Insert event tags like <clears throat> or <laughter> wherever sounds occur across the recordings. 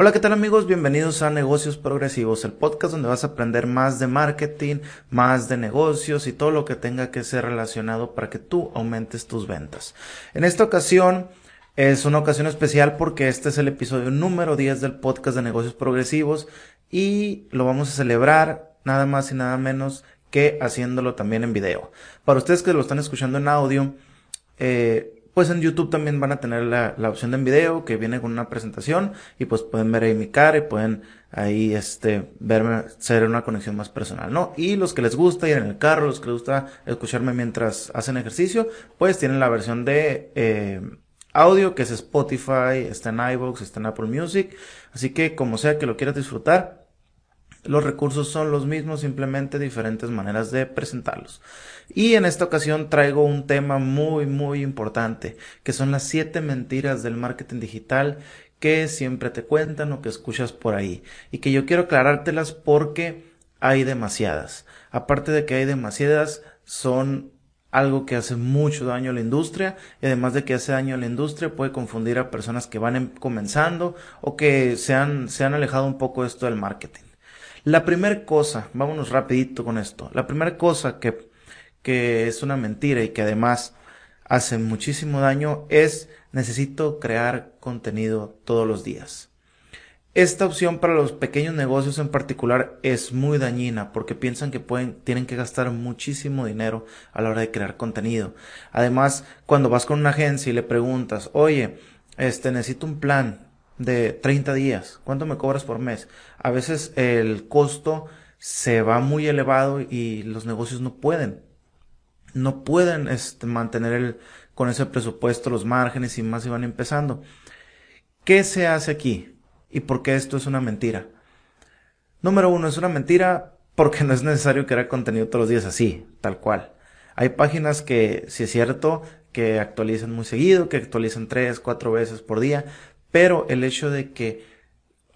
Hola, ¿qué tal amigos? Bienvenidos a Negocios Progresivos, el podcast donde vas a aprender más de marketing, más de negocios y todo lo que tenga que ser relacionado para que tú aumentes tus ventas. En esta ocasión es una ocasión especial porque este es el episodio número 10 del podcast de Negocios Progresivos y lo vamos a celebrar nada más y nada menos que haciéndolo también en video. Para ustedes que lo están escuchando en audio, eh, pues en YouTube también van a tener la, la, opción de en video que viene con una presentación y pues pueden ver ahí mi cara y pueden ahí este verme ser una conexión más personal, ¿no? Y los que les gusta ir en el carro, los que les gusta escucharme mientras hacen ejercicio, pues tienen la versión de eh, audio que es Spotify, está en iVoox, está en Apple Music, así que como sea que lo quieras disfrutar, los recursos son los mismos, simplemente diferentes maneras de presentarlos. Y en esta ocasión traigo un tema muy, muy importante, que son las siete mentiras del marketing digital que siempre te cuentan o que escuchas por ahí. Y que yo quiero aclarártelas porque hay demasiadas. Aparte de que hay demasiadas, son algo que hace mucho daño a la industria y además de que hace daño a la industria puede confundir a personas que van em, comenzando o que se han, se han alejado un poco de esto del marketing. La primera cosa, vámonos rapidito con esto, la primera cosa que, que es una mentira y que además hace muchísimo daño es necesito crear contenido todos los días. Esta opción para los pequeños negocios en particular es muy dañina porque piensan que pueden, tienen que gastar muchísimo dinero a la hora de crear contenido. Además, cuando vas con una agencia y le preguntas, oye, este, necesito un plan, de 30 días. ¿Cuánto me cobras por mes? A veces el costo se va muy elevado y los negocios no pueden. No pueden este, mantener el, con ese presupuesto los márgenes y más si van empezando. ¿Qué se hace aquí? ¿Y por qué esto es una mentira? Número uno, es una mentira porque <laughs> no es necesario crear contenido todos los días así, tal cual. Hay páginas que, si es cierto, que actualizan muy seguido, que actualizan tres, cuatro veces por día, pero el hecho de que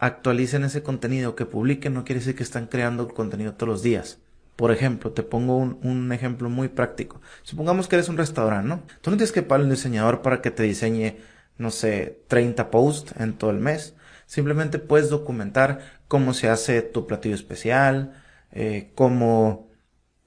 actualicen ese contenido, que publiquen, no quiere decir que están creando contenido todos los días. Por ejemplo, te pongo un, un, ejemplo muy práctico. Supongamos que eres un restaurante, ¿no? Tú no tienes que pagar un diseñador para que te diseñe, no sé, 30 posts en todo el mes. Simplemente puedes documentar cómo se hace tu platillo especial, eh, cómo,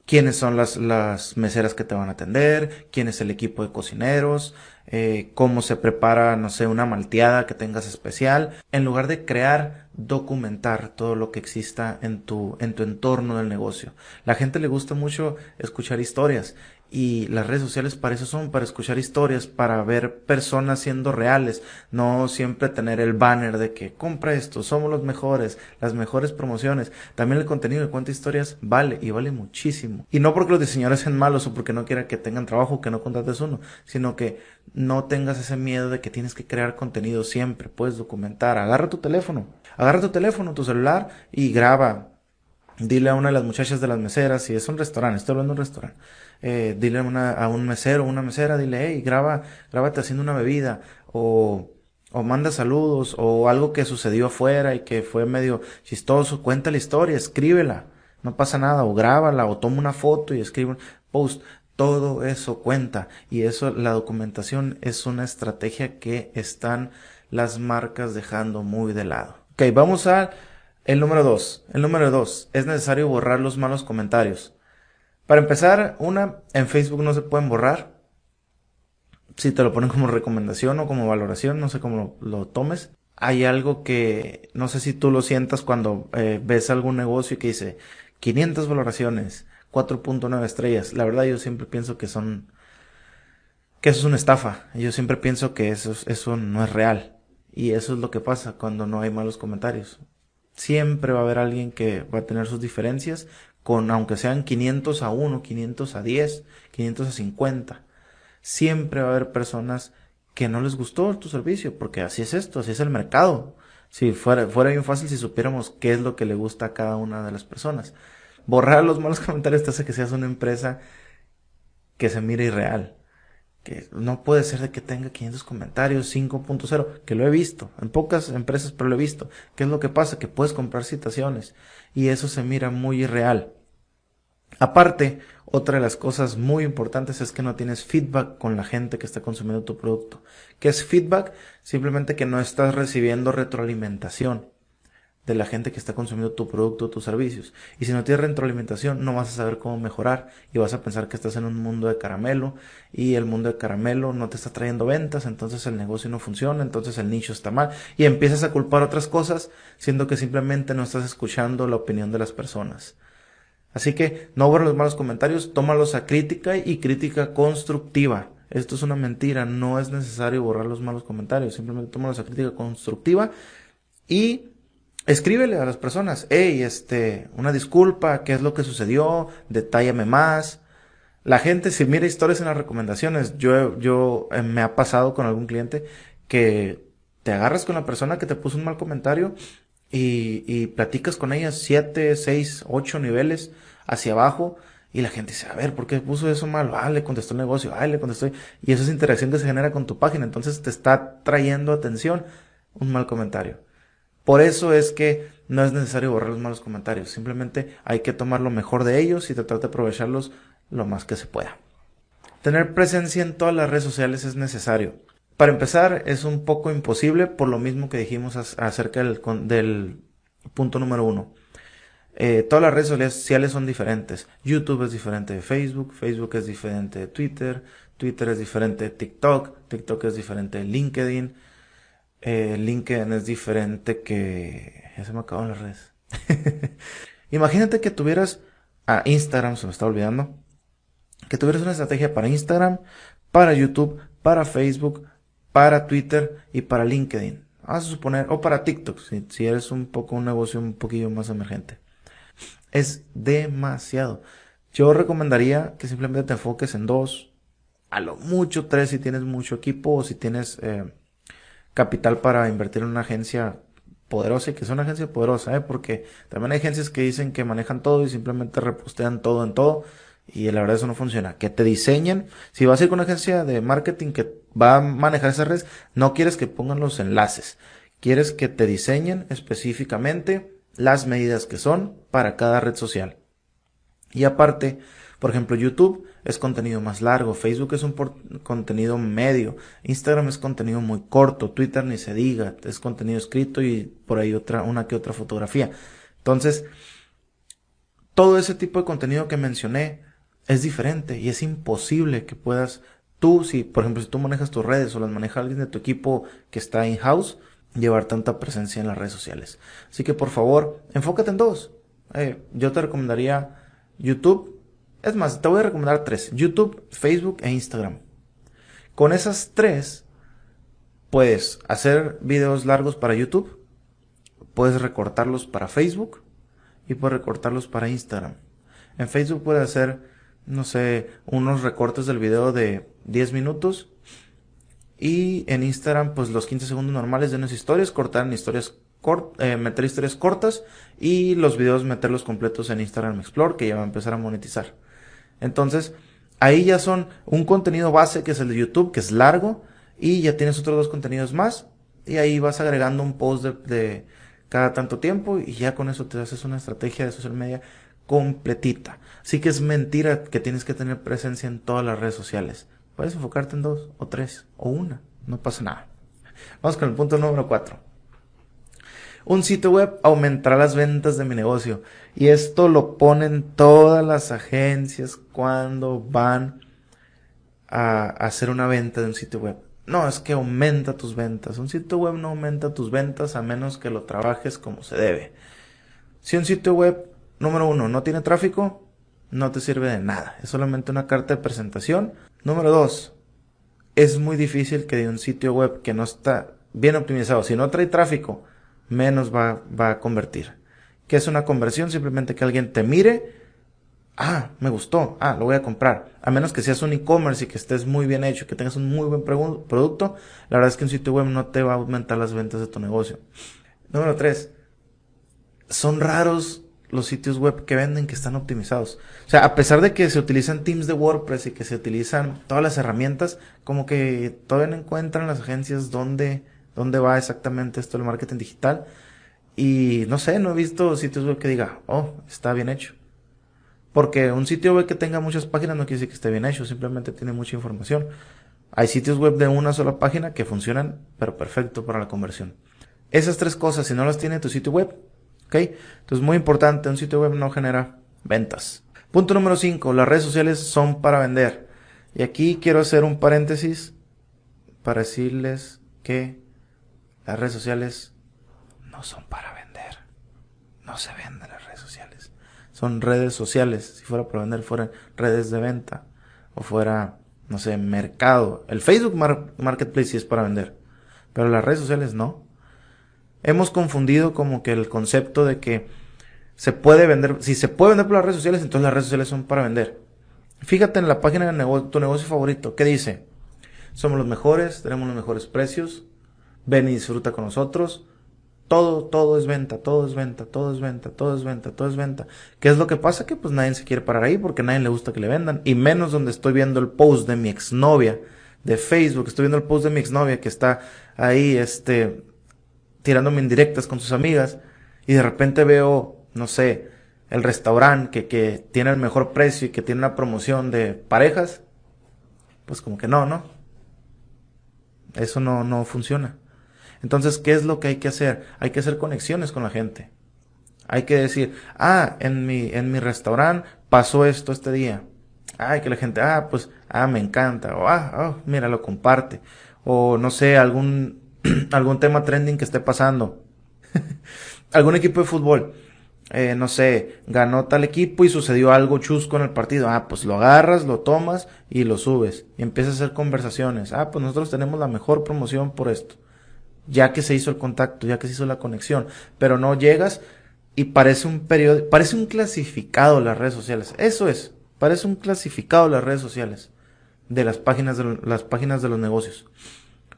quiénes son las, las meseras que te van a atender, quién es el equipo de cocineros, eh, cómo se prepara, no sé, una malteada que tengas especial, en lugar de crear, documentar todo lo que exista en tu, en tu entorno del negocio. La gente le gusta mucho escuchar historias y las redes sociales para eso son, para escuchar historias, para ver personas siendo reales, no siempre tener el banner de que compra esto, somos los mejores, las mejores promociones. También el contenido de cuenta historias vale y vale muchísimo. Y no porque los diseñadores sean malos o porque no quieran que tengan trabajo, que no contrates uno, sino que no tengas ese miedo de que tienes que crear contenido siempre, puedes documentar, agarra tu teléfono, agarra tu teléfono, tu celular y graba. Dile a una de las muchachas de las meseras, si es un restaurante, estoy hablando de un restaurante, eh, dile a, una, a un mesero una mesera, dile, hey, graba, grábate haciendo una bebida, o, o manda saludos, o algo que sucedió afuera y que fue medio chistoso, cuenta la historia, escríbela, no pasa nada, o grábala, o toma una foto y escribe un post. Todo eso cuenta y eso, la documentación es una estrategia que están las marcas dejando muy de lado. Ok, vamos a el número dos. El número dos, es necesario borrar los malos comentarios. Para empezar, una, en Facebook no se pueden borrar. Si te lo ponen como recomendación o como valoración, no sé cómo lo, tomes. Hay algo que, no sé si tú lo sientas cuando eh, ves algún negocio y que dice 500 valoraciones, 4.9 estrellas. La verdad yo siempre pienso que son que eso es una estafa. Yo siempre pienso que eso, eso no es real. Y eso es lo que pasa cuando no hay malos comentarios. Siempre va a haber alguien que va a tener sus diferencias con aunque sean 500 a 1, 500 a 10, 500 a 50. Siempre va a haber personas que no les gustó tu servicio, porque así es esto, así es el mercado. Si fuera, fuera bien fácil si supiéramos qué es lo que le gusta a cada una de las personas borrar los malos comentarios te hace que seas una empresa que se mire irreal. Que no puede ser de que tenga 500 comentarios, 5.0, que lo he visto, en pocas empresas, pero lo he visto. ¿Qué es lo que pasa? Que puedes comprar citaciones y eso se mira muy irreal. Aparte, otra de las cosas muy importantes es que no tienes feedback con la gente que está consumiendo tu producto. ¿Qué es feedback? Simplemente que no estás recibiendo retroalimentación de la gente que está consumiendo tu producto tus servicios. Y si no tienes retroalimentación, no vas a saber cómo mejorar y vas a pensar que estás en un mundo de caramelo y el mundo de caramelo no te está trayendo ventas, entonces el negocio no funciona, entonces el nicho está mal y empiezas a culpar otras cosas, siendo que simplemente no estás escuchando la opinión de las personas. Así que no borres los malos comentarios, tómalos a crítica y crítica constructiva. Esto es una mentira, no es necesario borrar los malos comentarios, simplemente tómalos a crítica constructiva y escríbele a las personas, hey, este, una disculpa, qué es lo que sucedió, detállame más. La gente, si mira historias en las recomendaciones, yo, yo eh, me ha pasado con algún cliente que te agarras con la persona que te puso un mal comentario y, y platicas con ella siete, seis, ocho niveles hacia abajo y la gente dice, a ver, ¿por qué puso eso mal? Ah, le contestó el negocio, ah, le contestó. Y esa es interacción que se genera con tu página. Entonces te está trayendo atención un mal comentario. Por eso es que no es necesario borrar los malos comentarios, simplemente hay que tomar lo mejor de ellos y tratar de aprovecharlos lo más que se pueda. Tener presencia en todas las redes sociales es necesario. Para empezar, es un poco imposible por lo mismo que dijimos acerca del, punto número uno. Eh, todas las redes sociales son diferentes. YouTube es diferente de Facebook, Facebook es diferente de Twitter, Twitter es diferente de TikTok, TikTok es diferente de LinkedIn, eh, LinkedIn es diferente que... Ya se me acaban las redes. <laughs> Imagínate que tuvieras a Instagram, se me está olvidando, que tuvieras una estrategia para Instagram, para YouTube, para Facebook, para Twitter y para LinkedIn. Vamos a suponer, o para TikTok, si, eres un poco un negocio un poquillo más emergente. Es demasiado. Yo recomendaría que simplemente te enfoques en dos, a lo mucho tres si tienes mucho equipo o si tienes eh, capital para invertir en una agencia poderosa y que es una agencia poderosa, ¿eh? porque también hay agencias que dicen que manejan todo y simplemente repostean todo en todo y la verdad eso no funciona. Que te diseñen, si vas a ir con una agencia de marketing que va a manejar esas redes, no quieres que pongan los enlaces, quieres que te diseñen específicamente las medidas que son para cada red social. Y aparte, por ejemplo, YouTube es contenido más largo, Facebook es un contenido medio, Instagram es contenido muy corto, Twitter ni se diga, es contenido escrito y por ahí otra, una que otra fotografía. Entonces, todo ese tipo de contenido que mencioné es diferente y es imposible que puedas tú, si por ejemplo si tú manejas tus redes o las maneja alguien de tu equipo que está in-house, llevar tanta presencia en las redes sociales. Así que por favor, enfócate en dos. Eh, yo te recomendaría YouTube es más, te voy a recomendar tres. YouTube, Facebook e Instagram. Con esas tres, puedes hacer videos largos para YouTube, puedes recortarlos para Facebook y puedes recortarlos para Instagram. En Facebook puedes hacer, no sé, unos recortes del video de 10 minutos y en Instagram, pues los 15 segundos normales de unas historias, cortar historias eh, meter historias cortas y los videos meterlos completos en Instagram Explore que ya va a empezar a monetizar. Entonces, ahí ya son un contenido base que es el de YouTube, que es largo, y ya tienes otros dos contenidos más, y ahí vas agregando un post de, cada tanto tiempo, y ya con eso te haces una estrategia de social media completita. Así que es mentira que tienes que tener presencia en todas las redes sociales. Puedes enfocarte en dos, o tres, o una, no pasa nada. Vamos con el punto número cuatro. Un sitio web aumentará las ventas de mi negocio. Y esto lo ponen todas las agencias cuando van a hacer una venta de un sitio web. No, es que aumenta tus ventas. Un sitio web no aumenta tus ventas a menos que lo trabajes como se debe. Si un sitio web, número uno, no tiene tráfico, no te sirve de nada. Es solamente una carta de presentación. Número dos, es muy difícil que de un sitio web que no está bien optimizado, si no trae tráfico, menos va, va a convertir. ¿Qué es una conversión? Simplemente que alguien te mire, ah, me gustó, ah, lo voy a comprar. A menos que seas un e-commerce y que estés muy bien hecho, que tengas un muy buen producto, la verdad es que un sitio web no te va a aumentar las ventas de tu negocio. Número tres, son raros los sitios web que venden que están optimizados. O sea, a pesar de que se utilizan teams de WordPress y que se utilizan todas las herramientas, como que todavía no encuentran las agencias donde dónde va exactamente esto del marketing digital. Y no sé, no he visto sitios web que diga, oh, está bien hecho. Porque un sitio web que tenga muchas páginas no quiere decir que esté bien hecho, simplemente tiene mucha información. Hay sitios web de una sola página que funcionan, pero perfecto para la conversión. Esas tres cosas, si no las tiene tu sitio web, ¿ok? Entonces, muy importante, un sitio web no genera ventas. Punto número 5, las redes sociales son para vender. Y aquí quiero hacer un paréntesis para decirles que las redes sociales no son para vender. No se venden las redes sociales. Son redes sociales. Si fuera para vender, fueran redes de venta. O fuera, no sé, mercado. El Facebook Marketplace sí es para vender. Pero las redes sociales no. Hemos confundido como que el concepto de que se puede vender, si se puede vender por las redes sociales, entonces las redes sociales son para vender. Fíjate en la página de tu negocio favorito, ¿qué dice? Somos los mejores, tenemos los mejores precios, ven y disfruta con nosotros. Todo, todo es venta, todo es venta, todo es venta, todo es venta, todo es venta. ¿Qué es lo que pasa? Que pues nadie se quiere parar ahí porque a nadie le gusta que le vendan. Y menos donde estoy viendo el post de mi exnovia de Facebook, estoy viendo el post de mi exnovia que está ahí, este, tirándome indirectas con sus amigas. Y de repente veo no sé, el restaurante que, que tiene el mejor precio y que tiene una promoción de parejas, pues como que no, ¿no? Eso no, no funciona. Entonces, ¿qué es lo que hay que hacer? Hay que hacer conexiones con la gente. Hay que decir, ah, en mi, en mi restaurante pasó esto este día. Ay, que la gente, ah, pues, ah, me encanta. O, ah, oh, mira, lo comparte. O, no sé, algún, <clears throat> algún tema trending que esté pasando. <laughs> algún equipo de fútbol eh, no sé, ganó tal equipo y sucedió algo chusco en el partido. Ah, pues lo agarras, lo tomas y lo subes. Y empiezas a hacer conversaciones. Ah, pues nosotros tenemos la mejor promoción por esto. Ya que se hizo el contacto, ya que se hizo la conexión. Pero no llegas y parece un periodo, parece un clasificado las redes sociales. Eso es, parece un clasificado las redes sociales de las páginas de las páginas de los negocios.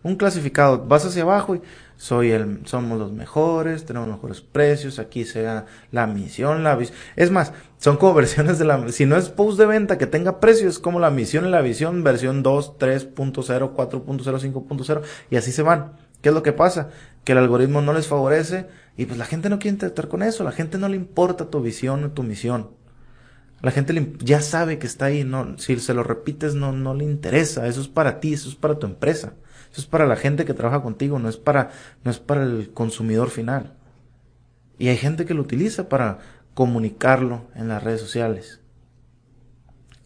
Un clasificado, vas hacia abajo y soy el, somos los mejores, tenemos mejores precios, aquí se da la misión, la visión. Es más, son como <laughs> versiones de la, si no es post de venta que tenga precio, es como la misión y la visión, versión 2, 3.0, 4.0, 5.0, y así se van. ¿Qué es lo que pasa? Que el algoritmo no les favorece y pues la gente no quiere interactuar con eso, la gente no le importa tu visión o tu misión. La gente ya sabe que está ahí, si se lo repites no, no le interesa, eso es para ti, eso es para tu empresa. Eso es para la gente que trabaja contigo, no es para, no es para el consumidor final. Y hay gente que lo utiliza para comunicarlo en las redes sociales.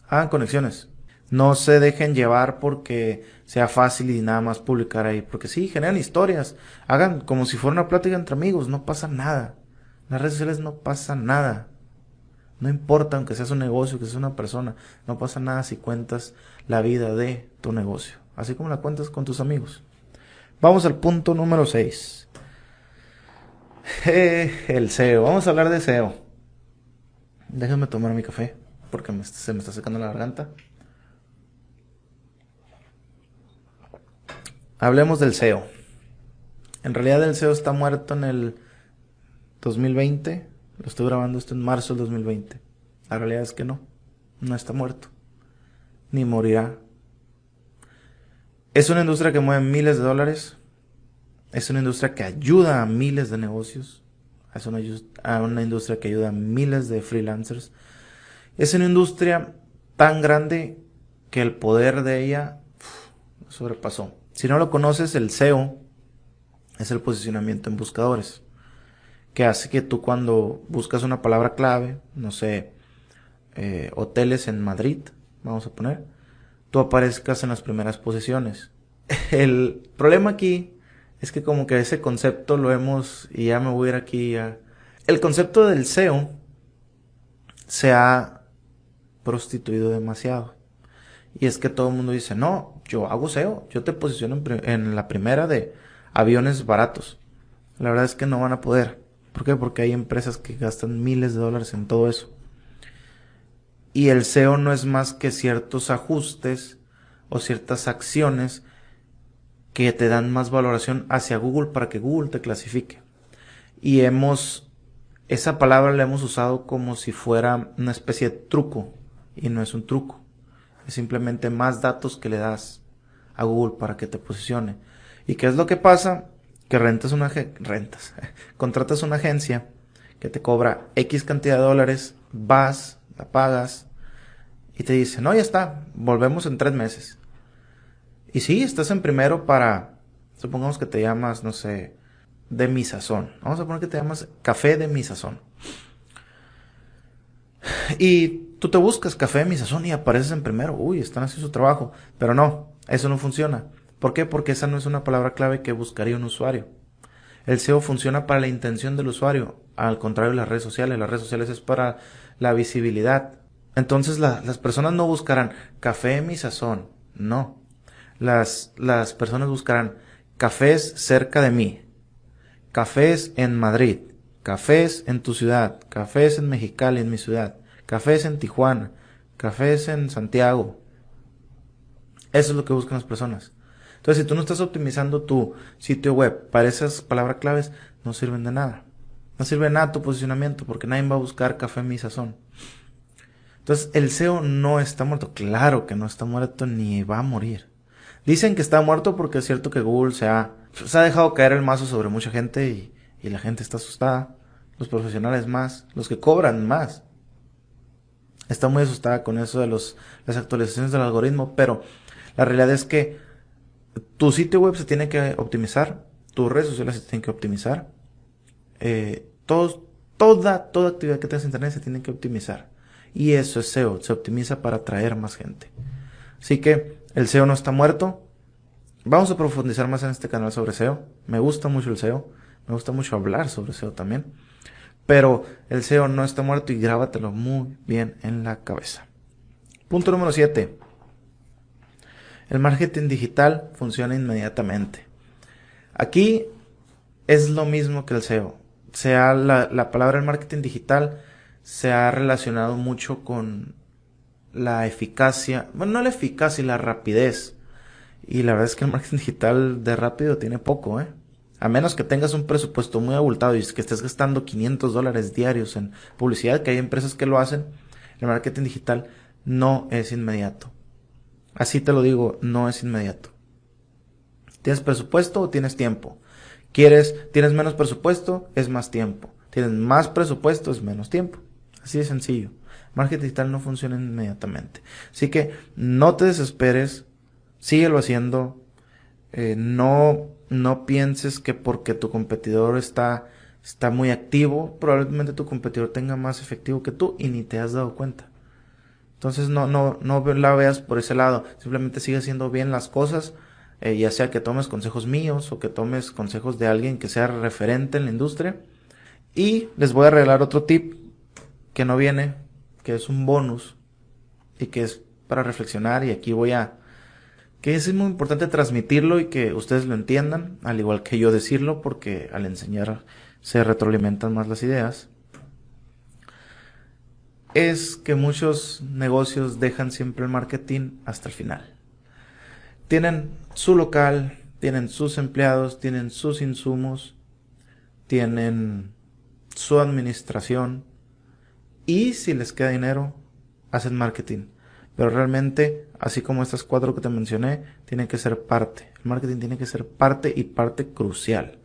Hagan conexiones. No se dejen llevar porque sea fácil y nada más publicar ahí. Porque sí, generan historias. Hagan como si fuera una plática entre amigos. No pasa nada. En las redes sociales no pasa nada. No importa aunque seas un negocio, que seas una persona. No pasa nada si cuentas la vida de tu negocio así como la cuentas con tus amigos. Vamos al punto número 6. <laughs> Eh, el SEO. Vamos a hablar de SEO. Déjame tomar mi café porque se me está secando la garganta. Hablemos del SEO. En realidad el SEO está muerto en el 2020. Lo estoy grabando esto en marzo del 2020. La realidad es que no. No está muerto. Ni morirá es una industria que mueve miles de dólares. Es una industria que ayuda a miles de negocios. Es una, una industria que ayuda a miles de freelancers. Es una industria tan grande que el poder de ella sobrepasó. Si no lo conoces, el SEO es el posicionamiento en buscadores, que hace que tú cuando buscas una palabra clave, no sé, eh, hoteles en Madrid, vamos a poner, tú aparezcas en las primeras posiciones. <laughs> El problema aquí es que como que ese concepto lo hemos, y ya me voy a ir aquí ya. El concepto del SEO se ha prostituido demasiado. Y es que todo el mundo dice, no, yo hago SEO, yo te posiciono en, la primera de aviones baratos. La verdad es que no van a poder. ¿Por qué? Porque hay empresas que gastan miles de dólares en todo eso. Y el SEO no es más que ciertos ajustes o ciertas acciones que te dan más valoración hacia Google para que Google te clasifique. Y hemos, esa palabra la hemos usado como si fuera una especie de truco y no es un truco. Es simplemente más datos que le das a Google para que te posicione. ¿Y qué es lo que pasa? Que rentas una, rentas, <laughs> contratas una agencia que te cobra X cantidad de dólares, vas, la pagas y te dice, no, ya está, volvemos en tres meses. Y sí, estás en primero para, supongamos que te llamas, no sé, de mi sazón. Vamos a poner que te llamas café de mi sazón. Y tú te buscas café mi sazón y apareces en primero. Uy, están haciendo su trabajo. Pero no, eso no funciona. ¿Por qué? Porque esa no es una palabra clave que buscaría un usuario. El SEO funciona para la intención del usuario, al contrario de las redes sociales. Las redes sociales es para la visibilidad. Entonces las personas no buscarán café mi sazón. No. Las, las personas buscarán cafés cerca de mí. Cafés en Madrid. Cafés en tu ciudad. Cafés en Mexicali, en mi ciudad. Cafés en Tijuana. Cafés en Santiago. Eso es lo que buscan las personas. Entonces, si tú no estás optimizando tu sitio web para esas palabras claves, no sirven de nada. No sirve nada tu posicionamiento porque nadie va a buscar café en mi sazón. Entonces, el SEO no está muerto. Claro que no está muerto ni va a morir. Dicen que está muerto porque es cierto que Google se ha, se ha dejado caer el mazo sobre mucha gente y, y la gente está asustada. Los profesionales más, los que cobran más. Está muy asustada con eso de los, las actualizaciones del algoritmo, pero la realidad es que tu sitio web se tiene que optimizar, tus redes sociales se tienen que optimizar, eh, todos, toda, toda actividad que tengas en internet se tiene que optimizar. Y eso es SEO, se optimiza para atraer más gente. Así que el SEO no está muerto. Vamos a profundizar más en este canal sobre SEO. Me gusta mucho el SEO. Me gusta mucho hablar sobre SEO también. Pero el SEO no está muerto y grábatelo muy bien en la cabeza. Punto número 7. El marketing digital funciona inmediatamente. Aquí es lo mismo que el SEO. Sea la, la palabra el marketing digital se ha relacionado mucho con la eficacia, bueno, no la eficacia y la rapidez. Y la verdad es que el marketing digital de rápido tiene poco, ¿eh? A menos que tengas un presupuesto muy abultado y que estés gastando 500 dólares diarios en publicidad, que hay empresas que lo hacen, el marketing digital no es inmediato. Así te lo digo, no es inmediato. ¿Tienes presupuesto o tienes tiempo? ¿Quieres, tienes menos presupuesto? Es más tiempo. Tienes más presupuesto, es menos tiempo. Así de sencillo. Marketing digital no funciona inmediatamente. Así que no te desesperes, síguelo haciendo. Eh, no, no pienses que porque tu competidor está, está muy activo, probablemente tu competidor tenga más efectivo que tú y ni te has dado cuenta. Entonces no, no, no la veas por ese lado. Simplemente sigue haciendo bien las cosas, eh, ya sea que tomes consejos míos o que tomes consejos de alguien que sea referente en la industria. Y les voy a regalar otro tip que no viene, que es un bonus y que es para reflexionar y aquí voy a que es muy importante transmitirlo y que ustedes lo entiendan, al igual que yo decirlo, porque al enseñar se retroalimentan más las ideas es que muchos negocios dejan siempre el marketing hasta el final. Tienen su local, tienen sus empleados, tienen sus insumos, tienen su administración y si les queda dinero, hacen marketing. Pero realmente, así como estas cuatro que te mencioné, tienen que ser parte. El marketing tiene que ser parte y parte crucial.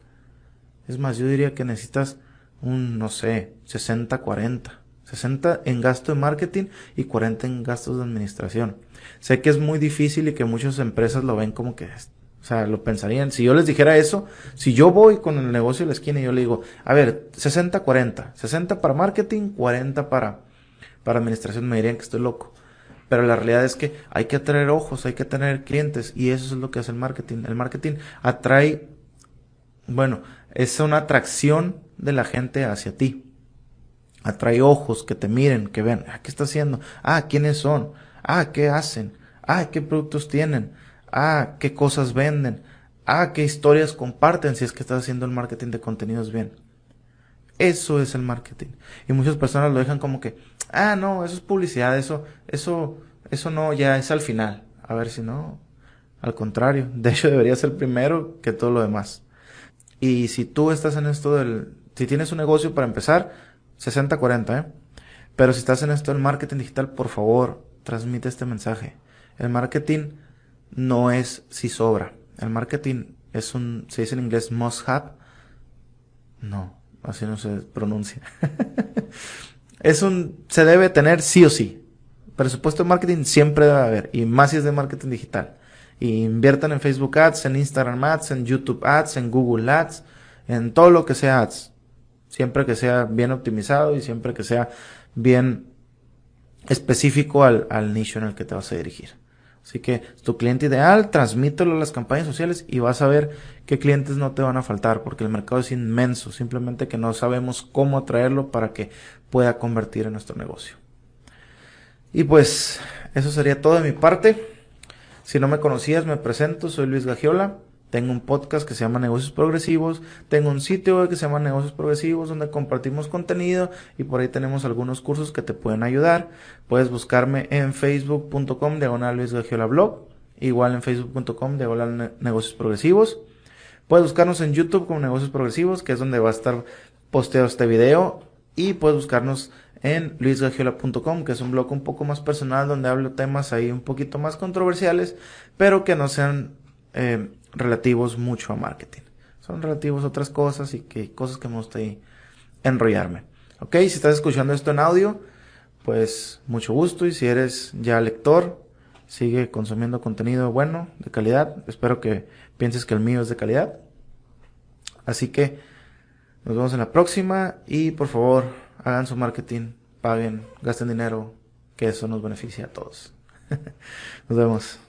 Es más, yo diría que necesitas un, no sé, 60-40. 60 en gasto de marketing y 40 en gastos de administración. Sé que es muy difícil y que muchas empresas lo ven como que, o sea, lo pensarían. Si yo les dijera eso, si yo voy con el negocio de la esquina y yo le digo, a ver, 60-40, 60 para marketing, 40 para, para administración, me dirían que estoy loco. Pero la realidad es que hay que atraer ojos, hay que tener clientes y eso es lo que hace el marketing. El marketing atrae, bueno, es una atracción de la gente hacia ti. Atrae ojos que te miren, que ven, ah, ¿qué está haciendo? Ah, ¿quiénes son? Ah, ¿qué hacen? Ah, ¿qué productos tienen? Ah, ¿qué cosas venden? Ah, ¿qué historias comparten si es que estás haciendo el marketing de contenidos bien? Eso es el marketing. Y muchas personas lo dejan como que, ah, no, eso es publicidad, eso, eso, eso no, ya es al final. A ver si no. Al contrario, <laughs> de hecho debería ser primero que todo lo demás. Y si tú estás en esto del, si tienes un negocio para empezar, 60-40, ¿eh? Pero si estás en esto del marketing digital, por favor, transmite este mensaje. El marketing no es si sobra. El marketing es un, se dice en inglés must have. No, así no se pronuncia. <laughs> es un, se debe tener sí o sí. Presupuesto de marketing siempre debe haber, y más si es de marketing digital. Y inviertan en Facebook Ads, en Instagram Ads, en YouTube Ads, en Google Ads, en todo lo que sea Ads. Siempre que sea bien optimizado y siempre que sea bien específico al, al nicho en el que te vas a dirigir. Así que tu cliente ideal, transmítelo a las campañas sociales y vas a ver qué clientes no te van a faltar, porque el mercado es inmenso, simplemente que no sabemos cómo atraerlo para que pueda convertir en nuestro negocio. Y pues eso sería todo de mi parte. Si no me conocías, me presento, soy Luis Gagiola. Tengo un podcast que se llama Negocios Progresivos. Tengo un sitio web que se llama Negocios Progresivos donde compartimos contenido y por ahí tenemos algunos cursos que te pueden ayudar. Puedes buscarme en facebook.com diagonal Luis Gagiola blog. Igual en facebook.com diagonal Negocios Progresivos. Puedes buscarnos en YouTube como Negocios Progresivos, que es donde va a estar posteado este video. Y puedes buscarnos en luisgagiola.com, que es un blog un poco más personal donde hablo temas ahí un poquito más controversiales, pero que no sean eh, relativos mucho a marketing. Son relativos a otras cosas y que cosas que me gusta enrollarme. Ok, si estás escuchando esto en audio, pues mucho gusto y si eres ya lector, sigue consumiendo contenido bueno, de calidad. Espero que pienses que el mío es de calidad. Así que nos vemos en la próxima y por favor hagan su marketing, paguen, gasten dinero, que eso nos beneficia a todos. <laughs> nos vemos.